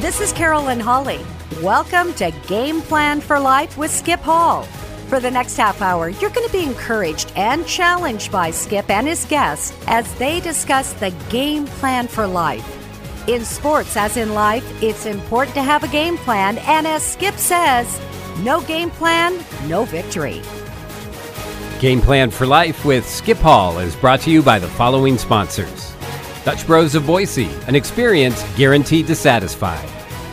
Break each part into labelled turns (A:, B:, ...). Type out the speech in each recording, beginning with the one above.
A: This is Carolyn Holly. Welcome to Game Plan for Life with Skip Hall. For the next half hour, you're going to be encouraged and challenged by Skip and his guests as they discuss the game plan for life. In sports, as in life, it's important to have a game plan, and as Skip says, no game plan, no victory.
B: Game Plan for Life with Skip Hall is brought to you by the following sponsors Dutch Bros of Boise, an experience guaranteed to satisfy.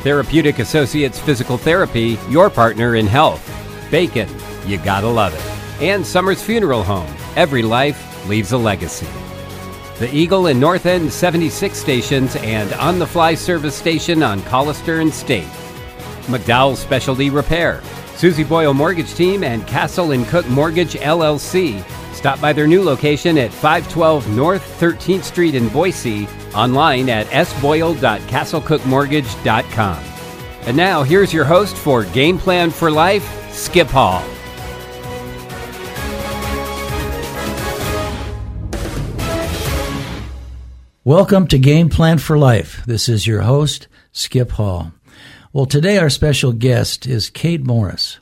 B: Therapeutic Associates Physical Therapy, your partner in health. Bacon, you gotta love it. And Summers Funeral Home, every life leaves a legacy. The Eagle and North End 76 stations and on the fly service station on Collister and State. McDowell Specialty Repair, Susie Boyle Mortgage Team, and Castle and Cook Mortgage LLC. Stop by their new location at 512 North 13th Street in Boise, online at sboyle.castlecookmortgage.com. And now, here's your host for Game Plan for Life, Skip Hall.
C: Welcome to Game Plan for Life. This is your host, Skip Hall. Well, today our special guest is Kate Morris.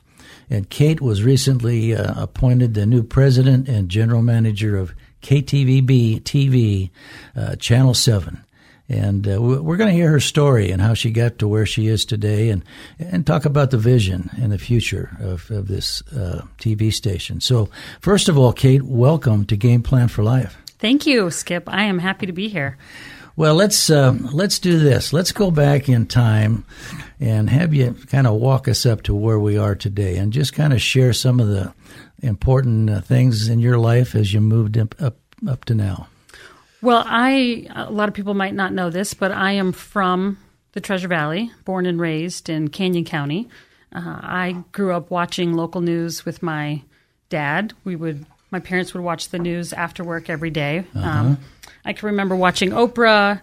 C: And Kate was recently uh, appointed the new president and general manager of KTVB TV, uh, Channel 7. And uh, we're going to hear her story and how she got to where she is today and, and talk about the vision and the future of, of this uh, TV station. So, first of all, Kate, welcome to Game Plan for Life.
D: Thank you, Skip. I am happy to be here.
C: Well, let's uh, let's do this. Let's go back in time and have you kind of walk us up to where we are today, and just kind of share some of the important uh, things in your life as you moved up up, up to now.
D: Well, I a lot of people might not know this, but I am from the Treasure Valley, born and raised in Canyon County. Uh, I grew up watching local news with my dad. We would my parents would watch the news after work every day.
C: Uh-huh.
D: Um, I can remember watching Oprah,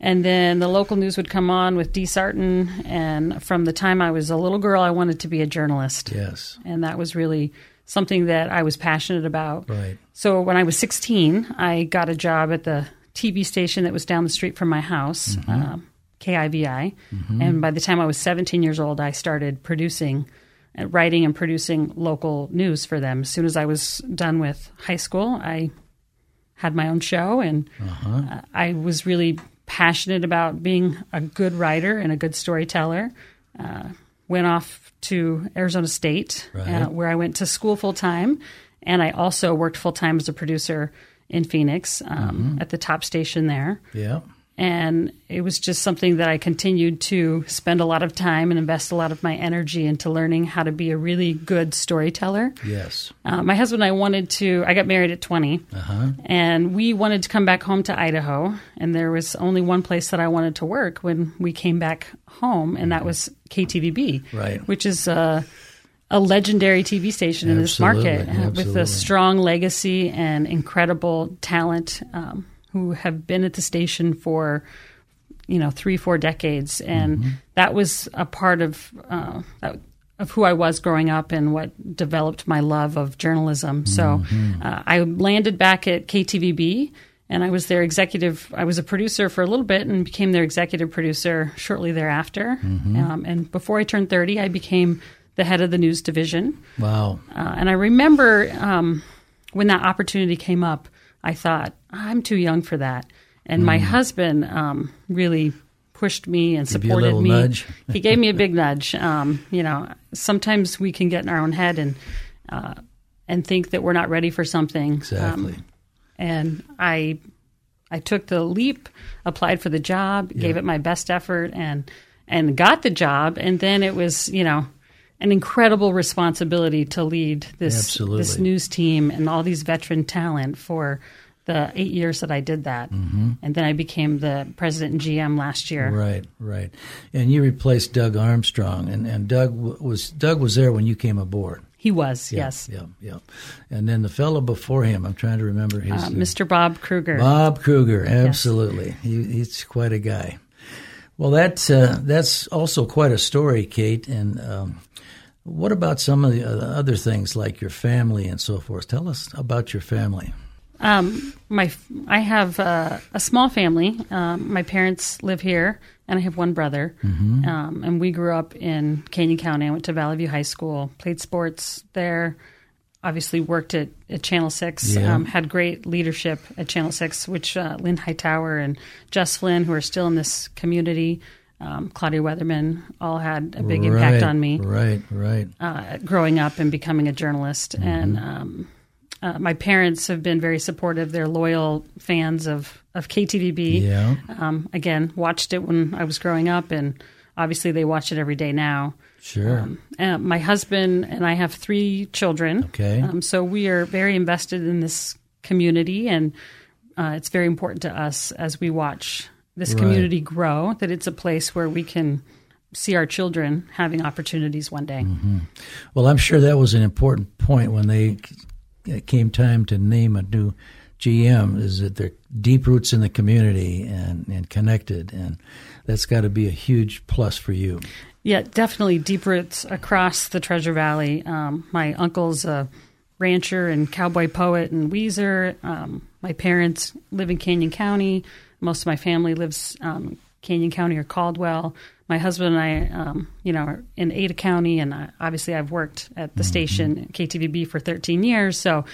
D: and then the local news would come on with Dee Sarton. And from the time I was a little girl, I wanted to be a journalist.
C: Yes.
D: And that was really something that I was passionate about.
C: Right.
D: So when I was 16, I got a job at the TV station that was down the street from my house, um, KIVI. And by the time I was 17 years old, I started producing, uh, writing and producing local news for them. As soon as I was done with high school, I had my own show, and uh, I was really passionate about being a good writer and a good storyteller. Uh, went off to Arizona State,
C: Right.
D: uh, where I went to school full time, and I also worked full time as a producer in Phoenix um, at the top station there.
C: Yeah.
D: And it was just something that I continued to spend a lot of time and invest a lot of my energy into learning how to be a really good storyteller.
C: Yes.
D: Uh, my husband and I wanted to, I got married at 20, and we wanted to come back home to Idaho. And there was only one place that I wanted to work when we came back home, and that was KTVB,
C: Right.
D: which is a, a legendary TV station in this market uh, with a strong legacy and incredible talent um, who have been at the station for you know three four decades and
C: Mm-hmm.
D: that was a part of uh, that, of who I was growing up and what developed my love of journalism. So
C: Mm-hmm.
D: uh, I landed back at KTVB and I was their executive. I was a producer for a little bit and became their executive producer shortly thereafter.
C: Mm-hmm.
D: Um, and before I turned thirty, I became the head of the news division.
C: Wow.
D: Uh, and I remember um, when that opportunity came up, I thought, I'm too young for that. And my husband um, really pushed me and
C: Mm. Give you a
D: supported me.
C: nudge?
D: he gave me a big nudge. Um, you know, sometimes we can get in our own head and uh, and think that we're not ready for something.
C: Exactly.
D: Um, and I I took the leap, applied for the job, gave it my best effort, and and got the job. And then it was you know an incredible responsibility to lead this
C: Absolutely.
D: this news team and all these veteran talent for the eight years that I did that. Mm-hmm. And then I became the president and GM last year.
C: Right, right. And you replaced Doug Armstrong, and, and Doug was Doug was there when you came aboard.
D: He was,
C: Yeah,
D: yes.
C: Yeah, yeah. And then the fellow before him, I'm trying to remember his
D: Uh,
C: name.
D: Mr. Bob Kruger.
C: Bob Kruger. Absolutely, he, he's quite a guy. Well, that's uh, that's also quite a story, Kate. And um, what about some of the uh, other things like your family and so forth? Tell us about your family.
D: Um, my I have uh, a small family. Um, my parents live here, and I have one brother.
C: Mm-hmm.
D: Um, and we grew up in Canyon County. I went to Valley View High School, played sports there. Obviously, worked at, at Channel Six.
C: Yeah.
D: Um, had great leadership at Channel Six, which uh, Lynn Hightower and Jess Flynn, who are still in this community, um, Claudia Weatherman, all had a big impact on me
C: Right, right.
D: uh, growing up and becoming a journalist.
C: Mm-hmm.
D: And um, uh, my parents have been very supportive. They're loyal fans of, of KTVB.
C: Yeah.
D: Um, again, watched it when I was growing up, and obviously they watch it every day now.
C: Sure.
D: Uh, my husband and I have three children.
C: Okay.
D: Um, so we are very invested in this community, and uh, it's very important to us as we watch this
C: Right.
D: community grow that it's a place where we can see our children having opportunities one day.
C: Well, I'm sure that was an important point when they it came time to name a new GM. Is that they're deep roots in the community and, and connected, and that's got to be a huge plus for you.
D: Yeah, definitely deep roots across the Treasure Valley. Um, my uncle's a rancher and cowboy poet in Weiser. Um, my parents live in Canyon County. Most of my family lives um, Canyon County or Caldwell. My husband and I, um, you know, are in Ada County, and I, obviously I've worked at the station KTVB for 13 years. So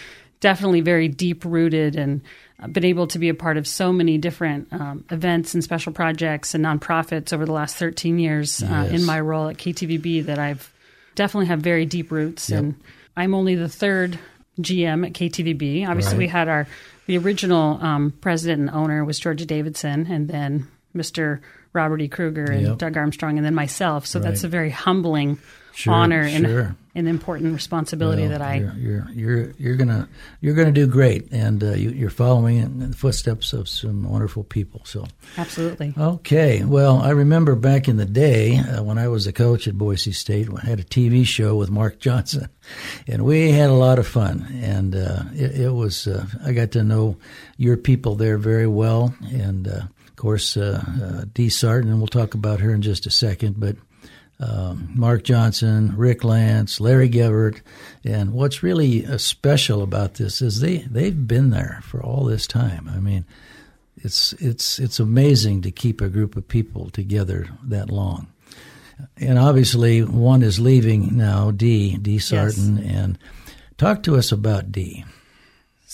D: definitely very deep rooted and uh, been able to be a part of so many different um, events and special projects and nonprofits over the last 13 years uh,
C: Yes.
D: in my role at KTVB that I've definitely have very deep roots.
C: Yep.
D: And I'm only the third GM at KTVB. Obviously,
C: Right.
D: we had our the original um, president and owner was Georgie Davidson, and then Mr. Robert E. Kruger and
C: Yep.
D: Doug Armstrong, and then myself. So that's a very humbling
C: Sure,
D: honor
C: sure.
D: and an important responsibility
C: Well,
D: that I
C: you're, you're you're you're gonna you're gonna do great, and uh, you, you're following in the footsteps of some wonderful people. So.
D: absolutely.
C: Okay. Well, I remember back in the day uh, when I was a coach at Boise State, I had a TV show with Mark Johnson, and we had a lot of fun. And uh, it, it was uh, I got to know your people there very well, and uh, of course uh, uh, Dee Sarton, and we'll talk about her in just a second, but. Um, Mark Johnson, Rick Lance, Larry Gebert, and what's really uh, special about this is they they've been there for all this time. I mean, it's it's it's amazing to keep a group of people together that long. And obviously, one is leaving now, Dee Dee Sarton, and talk to us about Dee.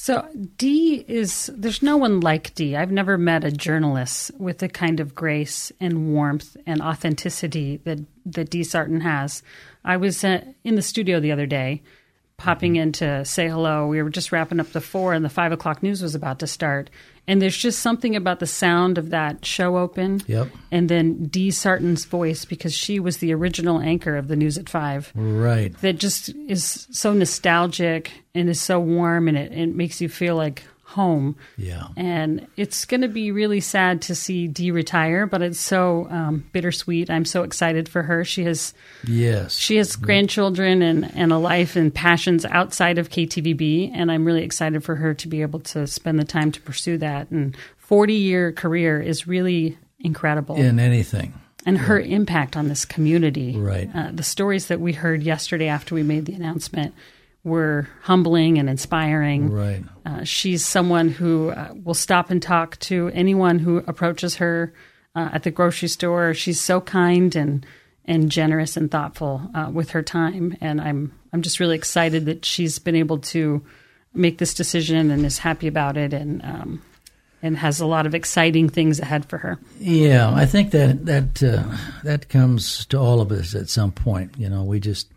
D: So D is there's no one like Dee. I've never met a journalist with the kind of grace and warmth and authenticity that that Dee Sarton has. I was uh, in the studio the other day, popping mm-hmm. in to say hello. We were just wrapping up the four, and the five o'clock news was about to start. And there's just something about the sound of that show open,
C: Yep.
D: and then Dee Sarton's voice because she was the original anchor of the news at five
C: Right.
D: that just is so nostalgic and is so warm and it, it makes you feel like home.
C: Yeah.
D: And it's going to be really sad to see Dee retire, but it's so um, bittersweet. I'm so excited for her. She has
C: Yes.
D: she has grandchildren and, and a life and passions outside of KTVB, and I'm really excited for her to be able to spend the time to pursue that. And 40 year career is really incredible
C: in anything.
D: and her impact on this community.
C: Right.
D: Uh, the stories that we heard yesterday after we made the announcement were humbling and inspiring.
C: Right.
D: Uh, she's someone who uh, will stop and talk to anyone who approaches her uh, at the grocery store. She's so kind and and generous and thoughtful uh, with her time, and I'm I'm just really excited that she's been able to make this decision and is happy about it, and um, and has a lot of exciting things ahead for her.
C: Yeah, I think that that uh, that comes to all of us at some point. You know, we just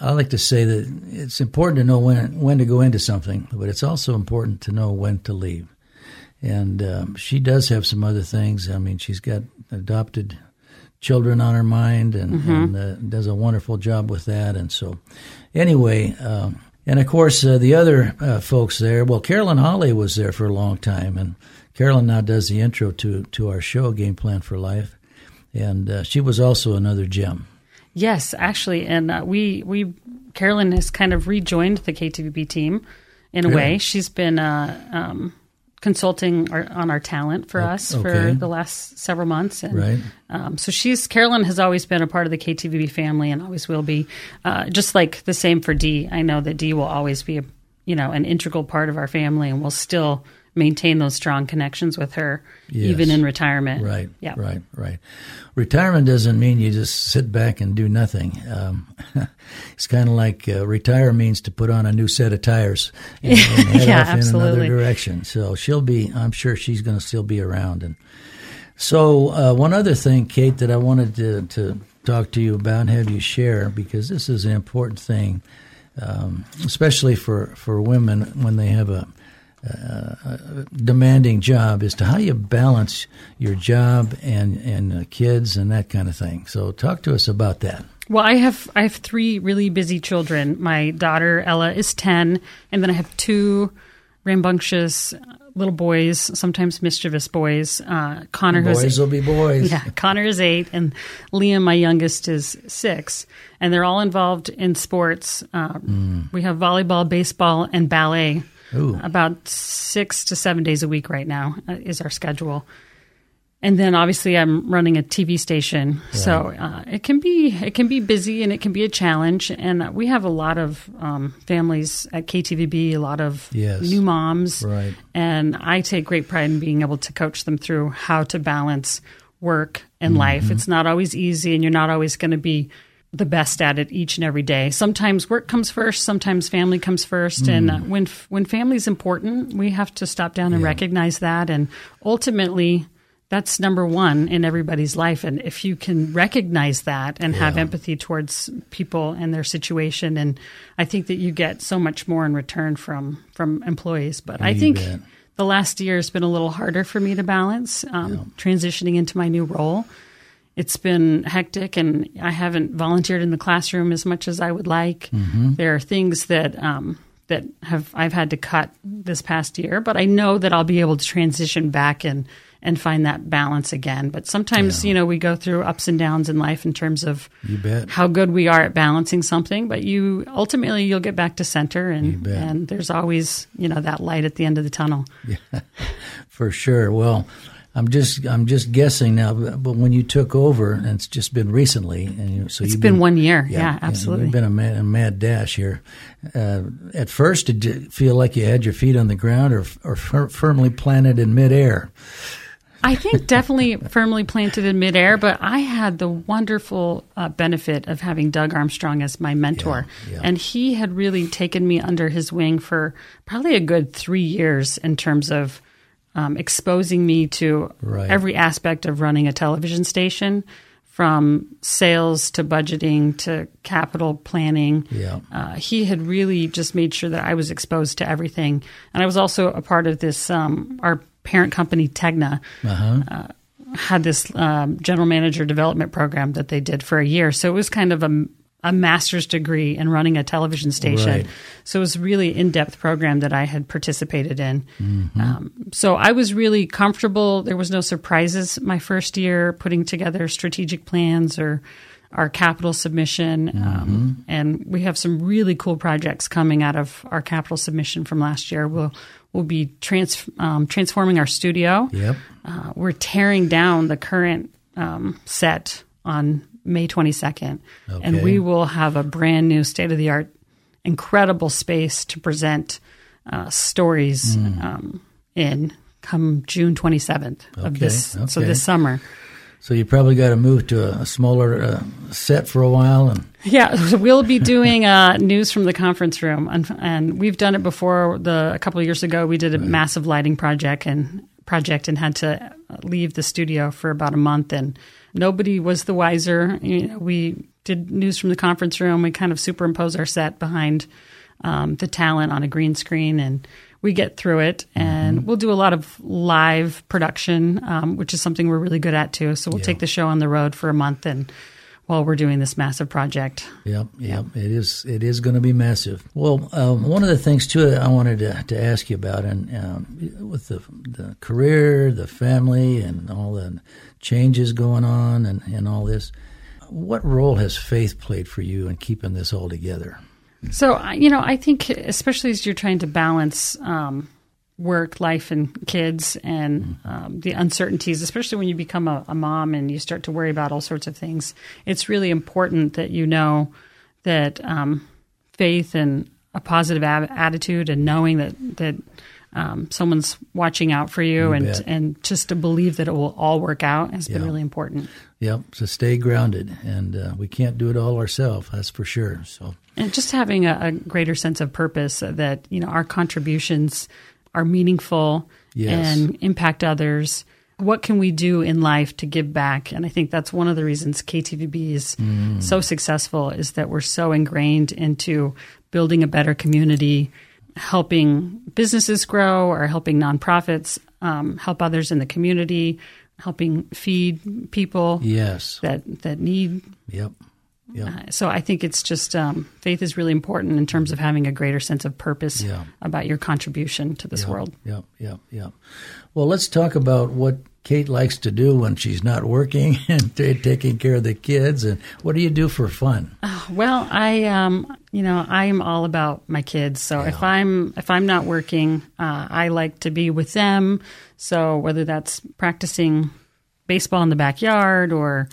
C: I like to say that it's important to know when when to go into something, but it's also important to know when to leave. And um, she does have some other things. I mean, she's got adopted children on her mind, and, and uh, does a wonderful job with that. And so, anyway. Um, and of course, uh, the other uh, folks there. Well, Carolyn Holly was there for a long time, and Carolyn now does the intro to to our show, Game Plan for Life, and uh, she was also another gem.
D: Yes, actually, and uh, we we Carolyn has kind of rejoined the KTVB team in a
C: Really?
D: way. She's been uh, um, consulting our, on our talent for us
C: okay.
D: for the last several months, and
C: Right.
D: um, so she's Carolyn has always been a part of the KTVB family and always will be. Uh, just like the same for Dee, I know that Dee will always be a you know, an integral part of our family, and we'll still maintain those strong connections with her
C: Yes.
D: even in retirement.
C: Right.
D: Yeah.
C: Right. Right. Retirement doesn't mean you just sit back and do nothing. Um, it's kind of like uh, retire means to put on a new set of tires and, and head
D: Yeah,
C: off in
D: absolutely.
C: another direction. So she'll be. I'm sure she's going to still be around. And so uh, one other thing, Kate, that I wanted to, to talk to you about and have you share because this is an important thing, um, especially for for women when they have a demanding job as to how you balance your job and and uh, kids and that kind of thing. So talk to us about that.
D: Well, I have I have three really busy children. My daughter Ella is ten, and then I have two rambunctious little boys, sometimes mischievous boys. Uh, Connor, who's
C: Boys will be boys.
D: yeah, Connor is eight, and Liam, my youngest, is six, and they're all involved in sports. Uh, We have volleyball, baseball, and ballet.
C: Ooh.
D: About six to seven days a week right now uh, is our schedule. And then obviously I'm running a TV station, so uh, it can be it can be busy and it can be a challenge. And we have a lot of um, families at KTVB, a lot of
C: Yes.
D: new moms,
C: Right.
D: and I take great pride in being able to coach them through how to balance work and life. It's not always easy, and you're not always going to be the best at it each and every day. Sometimes work comes first, sometimes family comes first, and uh, when when family is important, we have to stop down and
C: Yeah.
D: recognize that. And ultimately, that's number one in everybody's life. And if you can recognize that and have empathy towards people and their situation, and I think that you get so much more in return from from employees. But I
C: You
D: think
C: bet.
D: the last year has been a little harder for me to balance um, transitioning into my new role. It's been hectic, and I haven't volunteered in the classroom as much as I would like. There are things that um, that have I've had to cut this past year, but I know that I'll be able to transition back and and find that balance again. But sometimes, you know, we go through ups and downs in life in terms of
C: You bet.
D: how good we are at balancing something. But you ultimately you'll get back to center, and and there's always you know that light at the end of the tunnel. Yeah.
C: For sure. Well, I'm just I'm just guessing now, but when you took over, and it's just been recently, and you, so
D: It's
C: you've
D: been one year. Yeah,
C: and
D: absolutely.
C: You've been a mad, a mad dash here. Uh, at first, did you feel like you had your feet on the ground, or or fir- firmly planted in midair?
D: I think definitely firmly planted in midair, but I had the wonderful uh, benefit of having Doug Armstrong as my mentor.
C: Yeah, yeah.
D: And he had really taken me under his wing for probably a good three years in terms of um, exposing me to
C: Right.
D: every aspect of running a television station from sales to budgeting to capital planning.
C: Yeah.
D: Uh, he had really just made sure that I was exposed to everything. And I was also a part of this, um, our parent company, Tegna,
C: Uh-huh.
D: had this um, general manager development program that they did for a year. So it was kind of a, a master's degree in running a television station.
C: Right.
D: So it was a really in depth program that I had participated in. Um, so I was really comfortable. There was no surprises my first year putting together strategic plans or our capital submission. Um, and we have some really cool projects coming out of our capital submission from last year. We'll we'll be trans, um, transforming our studio.
C: Yep.
D: Uh, we're tearing down the current um, set on May 22nd, and we will have a brand new state of the art, incredible space to present uh, stories
C: Hmm.
D: um, in come June 27th of
C: Okay,
D: this. So this summer.
C: So you probably got to move to a, smaller uh, set for a while, and
D: Yeah, so we'll be doing uh, news from the conference room, and, and we've done it before. The a couple of years ago, we did a massive lighting project and project and had to leave the studio for about a month, and nobody was the wiser. You know, we did news from the conference room. We kind of superimpose our set behind um, the talent on a green screen, and we get through it. And we'll do a lot of live production, um, which is something we're really good at too. So we'll take the show on the road for a month and while we're doing this massive project.
C: Yep, yep. It is. It is going to be massive. Well, um, one of the things too I wanted to, to ask you about, and um, with the the career, the family, and all the changes going on, and, and all this, what role has faith played for you in keeping this all together?
D: So, you know, I think especially as you're trying to balance um, work, life, and kids, and um, the uncertainties, especially when you become a, a mom and you start to worry about all sorts of things, it's really important that you know that um, faith and a positive a- attitude and knowing that that um, someone's watching out for you,
C: You
D: and
C: bet.
D: and just to believe that it will all work out has been really important.
C: Yep. So stay grounded, and uh, we can't do it all ourselves. That's for sure. So
D: And just having a, a greater sense of purpose that you know our contributions are meaningful
C: Yes.
D: and impact others. What can we do in life to give back? And I think that's one of the reasons KTVB is
C: Mm.
D: so successful is that we're so ingrained into building a better community, helping businesses grow, or helping nonprofits um, help others in the community, helping feed people
C: yes.
D: that that need
C: Yep. Yep.
D: uh, so I think it's just um, faith is really important in terms of having a greater sense of purpose
C: Yeah.
D: about your contribution to this
C: Yep,
D: world.
C: Yeah, yeah, yeah. Well, let's talk about what Kate likes to do when she's not working and ta taking care of the kids. And what do you do for fun?
D: Well, I um, you know I am all about my kids. So if I'm if I'm not working, uh, I like to be with them. So whether that's practicing baseball in the backyard or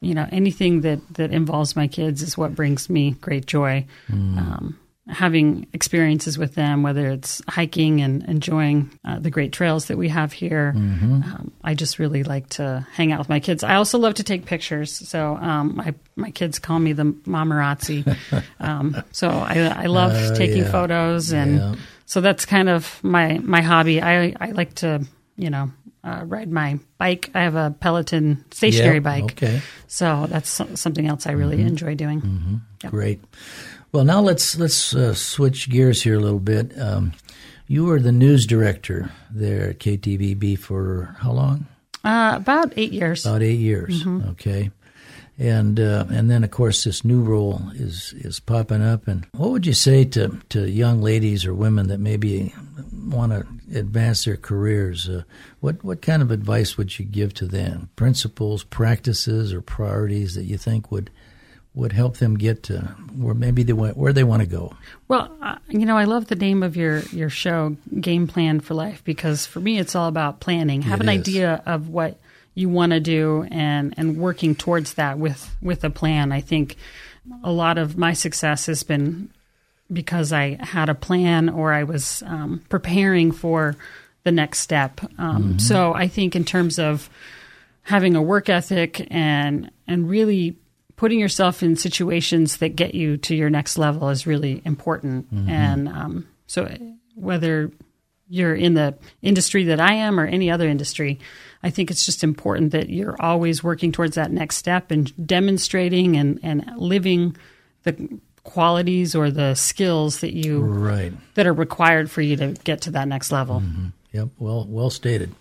D: you know anything that that involves my kids is what brings me great joy. Um, having experiences with them, whether it's hiking and enjoying uh, the great trails that we have here, um, I just really like to hang out with my kids. I also love to take pictures. So um, my my kids call me the mamarazzi. um, so I, I love
C: Oh,
D: taking
C: yeah.
D: photos, and
C: Yeah.
D: so that's kind of my my hobby. I I like to you know. Uh, ride my bike. I have a Peloton stationary
C: Yep,
D: bike,
C: Okay,
D: so that's something else I really enjoy doing. Yep.
C: great. Well, now let's let's uh, switch gears here a little bit. Um, you were the news director there at KTVB for how long?
D: Uh, about eight years.
C: About eight years. Okay. And uh, and then of course this new role is is popping up. And what would you say to, to young ladies or women that maybe want to advance their careers? Uh, what what kind of advice would you give to them? Principles, practices, or priorities that you think would would help them get to where maybe they want, where they want to go?
D: Well, uh, you know, I love the name of your your show, Game Plan for Life, because for me, it's all about planning. Have
C: It
D: an
C: is.
D: idea of what you want to do, and and working towards that with with a plan. I think a lot of my success has been because I had a plan or I was um, preparing for the next step. Um, So I think in terms of having a work ethic and and really putting yourself in situations that get you to your next level is really important. And um, so whether you're in the industry that I am or any other industry, I think it's just important that you're always working towards that next step and demonstrating and, and living the qualities or the skills that you
C: Right.
D: that are required for you to get to that next level.
C: Yep. Well, well stated.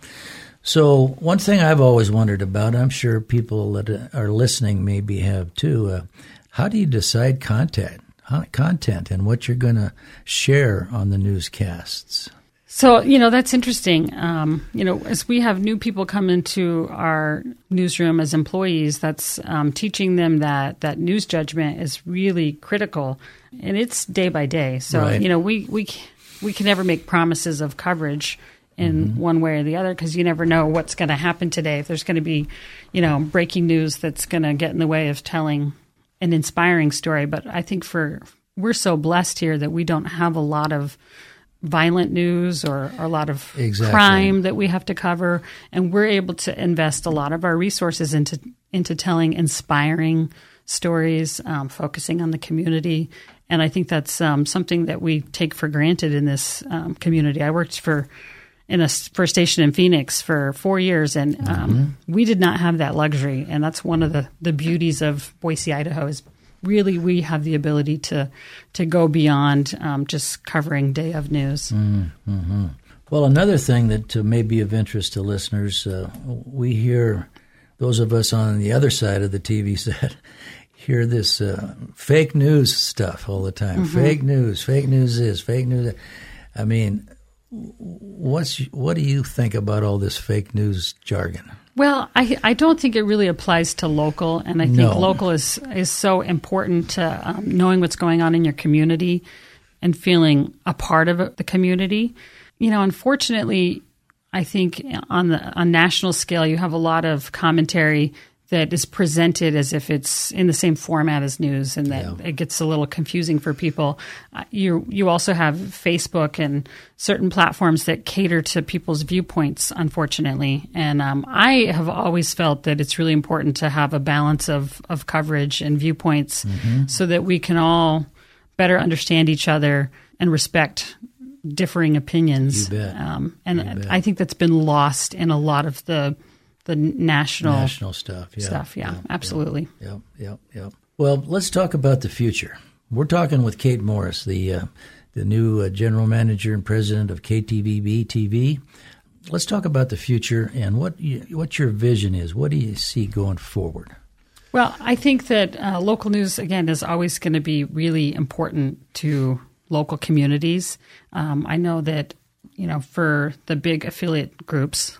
C: So one thing I've always wondered about, I'm sure people that are listening maybe have too. Uh, how do you decide content, content, and what you're going to share on the newscasts?
D: So, you know, that's interesting. Um, you know, as we have new people come into our newsroom as employees, that's um, teaching them that, that news judgment is really critical and it's day by day. So,
C: Right.
D: you know, we, we, we can never make promises of coverage in one way or the other because you never know what's going to happen today. If there's going to be, you know, breaking news that's going to get in the way of telling an inspiring story. But I think for, we're so blessed here that we don't have a lot of violent news or, or a lot of
C: Exactly.
D: crime that we have to cover and we're able to invest a lot of our resources into into telling inspiring stories um, focusing on the community and i think that's um, something that we take for granted in this um, community i worked for in a for a station in Phoenix for four years, and um, we did not have that luxury. And that's one of the the beauties of Boise, Idaho, is really we have the ability to to go beyond um, just covering day of news.
C: Well, another thing that uh, may be of interest to listeners, uh, we hear those of us on the other side of the TV set hear this uh, fake news stuff all the time. Fake news, fake news is fake news. I mean, what's what do you think about all this fake news jargon?
D: Well, I I don't think it really applies to local, and I think
C: No.
D: local is is so important to um, knowing what's going on in your community and feeling a part of the community. You know, unfortunately, I think on the on national scale, you have a lot of commentary that is presented as if it's in the same format as news, and that yeah. it gets a little confusing for people. Uh, you you also have Facebook and certain platforms that cater to people's viewpoints, unfortunately. And um, I have always felt that it's really important to have a balance of of coverage and viewpoints, mm-hmm. so that we can all better understand each other and respect differing opinions.
C: Um,
D: and I think that's been lost in a lot of the the national
C: national stuff. Yeah,
D: stuff. Yeah, yeah absolutely.
C: Yep, yep, yep. Well, let's talk about the future. We're talking with Kate Morris, the uh, the new uh, general manager and president of KTVB TV. Let's talk about the future and what you, what your vision is. What do you see going forward?
D: Well, I think that uh, local news again is always going to be really important to local communities. Um, I know that you know for the big affiliate groups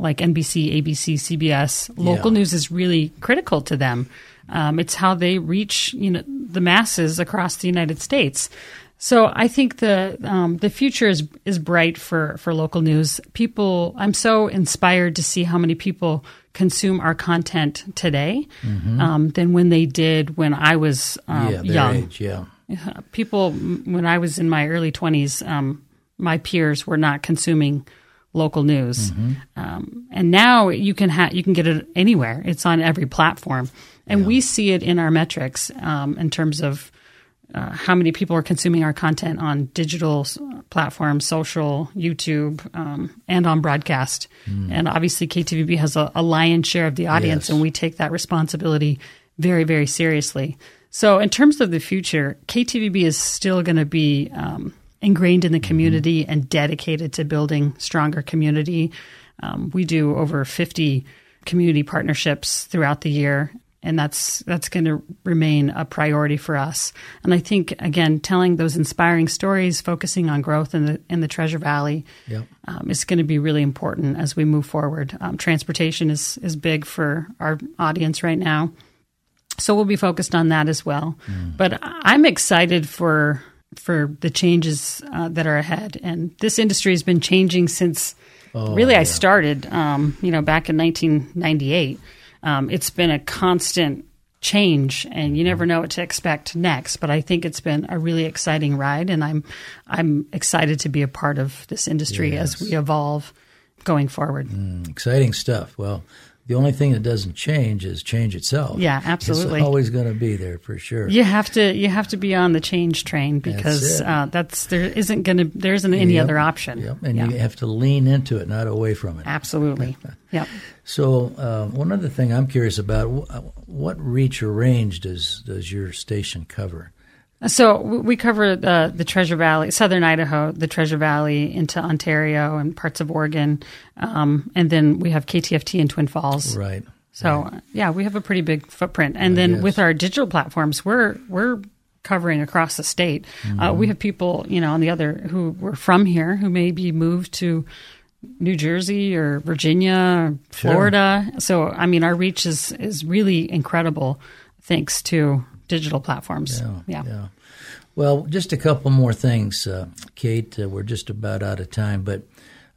D: like NBC, ABC, CBS, local yeah. news is really critical to them. Um, it's how they reach you know the masses across the United States. So I think the um, the future is is bright for for local news. People, I'm so inspired to see how many people consume our content today mm-hmm. um, than when they did when I was um,
C: yeah,
D: young.
C: Age, yeah,
D: people when I was in my early 20s, um, my peers were not consuming local news. Mm-hmm. Um, and now you can ha- you can get it anywhere. It's on every platform, and yeah. we see it in our metrics um, in terms of uh, how many people are consuming our content on digital platforms, social, YouTube, um, and on broadcast. Mm. And obviously, KTVB has a, a lion's share of the audience, yes. and we take that responsibility very, very seriously. So, in terms of the future, KTVB is still going to be um, ingrained in the community mm-hmm. and dedicated to building stronger community. Um, we do over 50 community partnerships throughout the year, and that's that's going to remain a priority for us. And I think again, telling those inspiring stories, focusing on growth in the in the Treasure Valley, yep. um, is going to be really important as we move forward. Um, transportation is is big for our audience right now, so we'll be focused on that as well. Mm. But I'm excited for for the changes uh, that are ahead. And this industry has been changing since oh, really yeah. I started, um, you know, back in 1998. Um, it's been a constant change, and you never know what to expect next. But I think it's been a really exciting ride, and I'm I'm excited to be a part of this industry yes. as we evolve going forward.
C: Mm, exciting stuff. Well, the only thing that doesn't change is change itself.
D: Yeah, absolutely.
C: It's always going to be there for sure.
D: You have to you have to be on the change train because that's, uh, that's there isn't going to there isn't any yep. other option.
C: Yep. And you have to lean into it, not away from it.
D: Absolutely. yep.
C: So uh, one other thing I'm curious about: what reach or range does does your station cover?
D: So we cover the, the Treasure Valley, southern Idaho, the Treasure Valley into Ontario and parts of Oregon, um, and then we have KTFT in Twin Falls.
C: Right.
D: So right. yeah, we have a pretty big footprint, and then with our digital platforms, we're we're covering across the state. Uh, mm-hmm. Uh, we have people, you know, on the other who were from here who maybe moved to New Jersey or Virginia, or Florida. Sure. So I mean, our reach is is really incredible, thanks to digital platforms.
C: Yeah, yeah. yeah. Well, just a couple more things, uh, Kate. Uh, we're just about out of time, but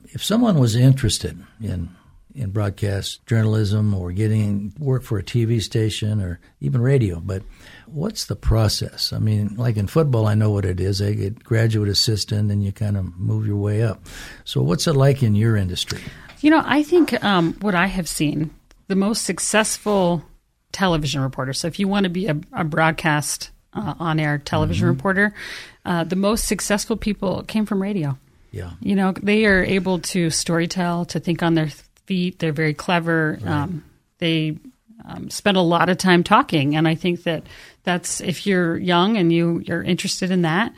C: if someone was interested in in broadcast journalism or getting work for a TV station or even radio, but what's the process? I mean, like in football, I know what it is. They get graduate assistant, and you kind of move your way up. So, what's it like in your industry?
D: You know, I think um, what I have seen, the most successful television reporter. So if you want to be a, a broadcast uh, on air television mm-hmm. reporter, uh, the most successful people came from radio.
C: Yeah.
D: You know, they are able to storytell, to think on their feet. They're very clever. Right. Um, they um, spend a lot of time talking. And I think that that's, if you're young and you, you're interested in that,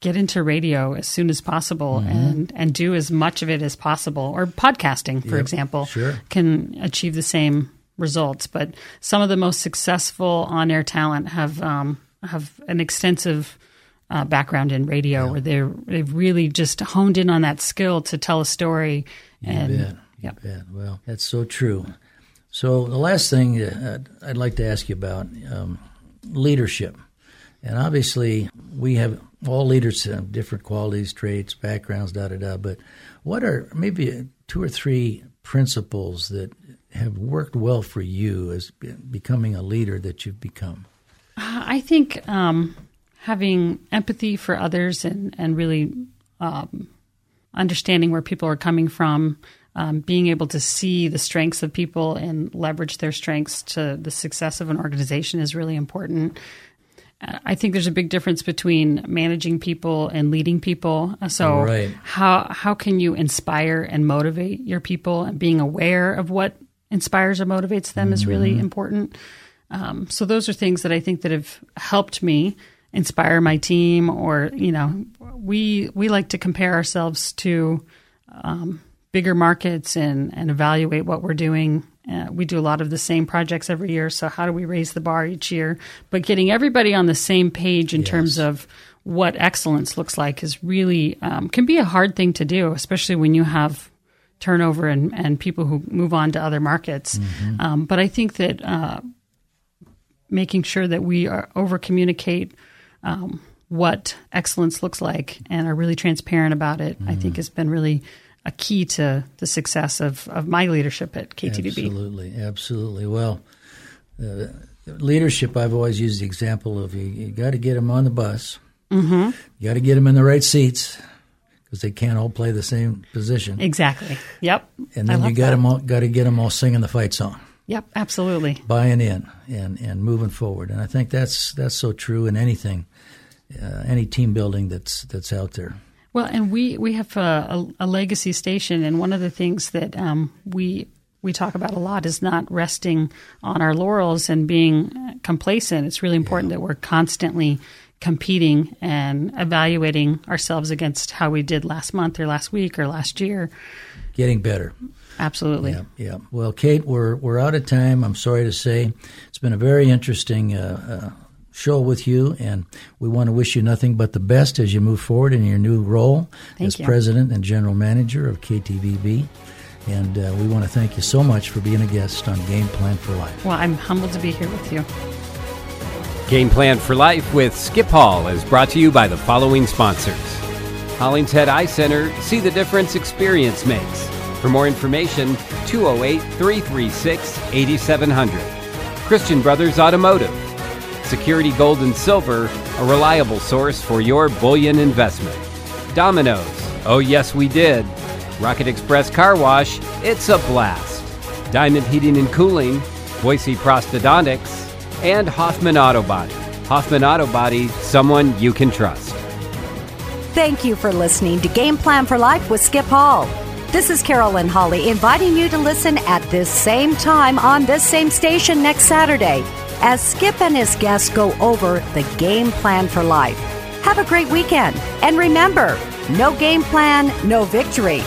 D: get into radio as soon as possible mm-hmm. and, and do as much of it as possible. Or podcasting, for yep. example,
C: sure.
D: can achieve the same results. But some of the most successful on-air talent have um, have an extensive uh, background in radio, yeah. where they they've really just honed in on that skill to tell a story.
C: You and bet. You bet. Well, that's so true. So the last thing uh, I'd like to ask you about um, leadership, and obviously we have all leaders have different qualities, traits, backgrounds, da da da. But what are maybe two or three principles that have worked well for you as becoming a leader that you've become?
D: I think um, having empathy for others and and really um, understanding where people are coming from, um, being able to see the strengths of people and leverage their strengths to the success of an organization is really important. I think there's a big difference between managing people and leading people. So right. how how can you inspire and motivate your people and being aware of what inspires or motivates them mm-hmm. is really mm-hmm. important. Um, so those are things that I think that have helped me inspire my team or you know we we like to compare ourselves to um, bigger markets and and evaluate what we're doing uh, we do a lot of the same projects every year so how do we raise the bar each year but getting everybody on the same page in yes. terms of what excellence looks like is really um, can be a hard thing to do especially when you have turnover and, and people who move on to other markets mm-hmm. um, but i think that uh, making sure that we are over communicate um, what excellence looks like and are really transparent about it, mm-hmm. I think has been really a key to the success of, of my leadership at KTVB.
C: Absolutely, absolutely. Well, uh, leadership, I've always used the example of you, you got to get them on the bus, mm-hmm. you got to get them in the right seats because they can't all play the same position.
D: Exactly. Yep.
C: And then you got them all, got to get them all singing the fight song.
D: Yep, absolutely.
C: Buying in and, and moving forward, and I think that's that's so true in anything, uh, any team building that's that's out there.
D: Well, and we we have a, a, a legacy station, and one of the things that um, we we talk about a lot is not resting on our laurels and being complacent. It's really important yeah. that we're constantly competing and evaluating ourselves against how we did last month or last week or last year.
C: Getting better.
D: Absolutely.
C: Yeah, yeah. Well, Kate, we're we're out of time. I'm sorry to say, it's been a very interesting uh, uh, show with you, and we want to wish you nothing but the best as you move forward in your new role
D: thank
C: as
D: you.
C: president and general manager of KTVB. And uh, we want to thank you so much for being a guest on Game Plan for Life.
D: Well, I'm humbled to be here with you.
B: Game Plan for Life with Skip Hall is brought to you by the following sponsors Hollingshead Eye Center, see the difference experience makes. For more information, 208 336 8700. Christian Brothers Automotive. Security Gold and Silver, a reliable source for your bullion investment. Domino's. Oh, yes, we did. Rocket Express Car Wash. It's a blast. Diamond Heating and Cooling. Boise Prosthodontics. And Hoffman Auto Body. Hoffman Auto Body, someone you can trust.
A: Thank you for listening to Game Plan for Life with Skip Hall. This is Carolyn Holly inviting you to listen at this same time on this same station next Saturday as Skip and his guests go over the game plan for life. Have a great weekend. And remember, no game plan, no victory.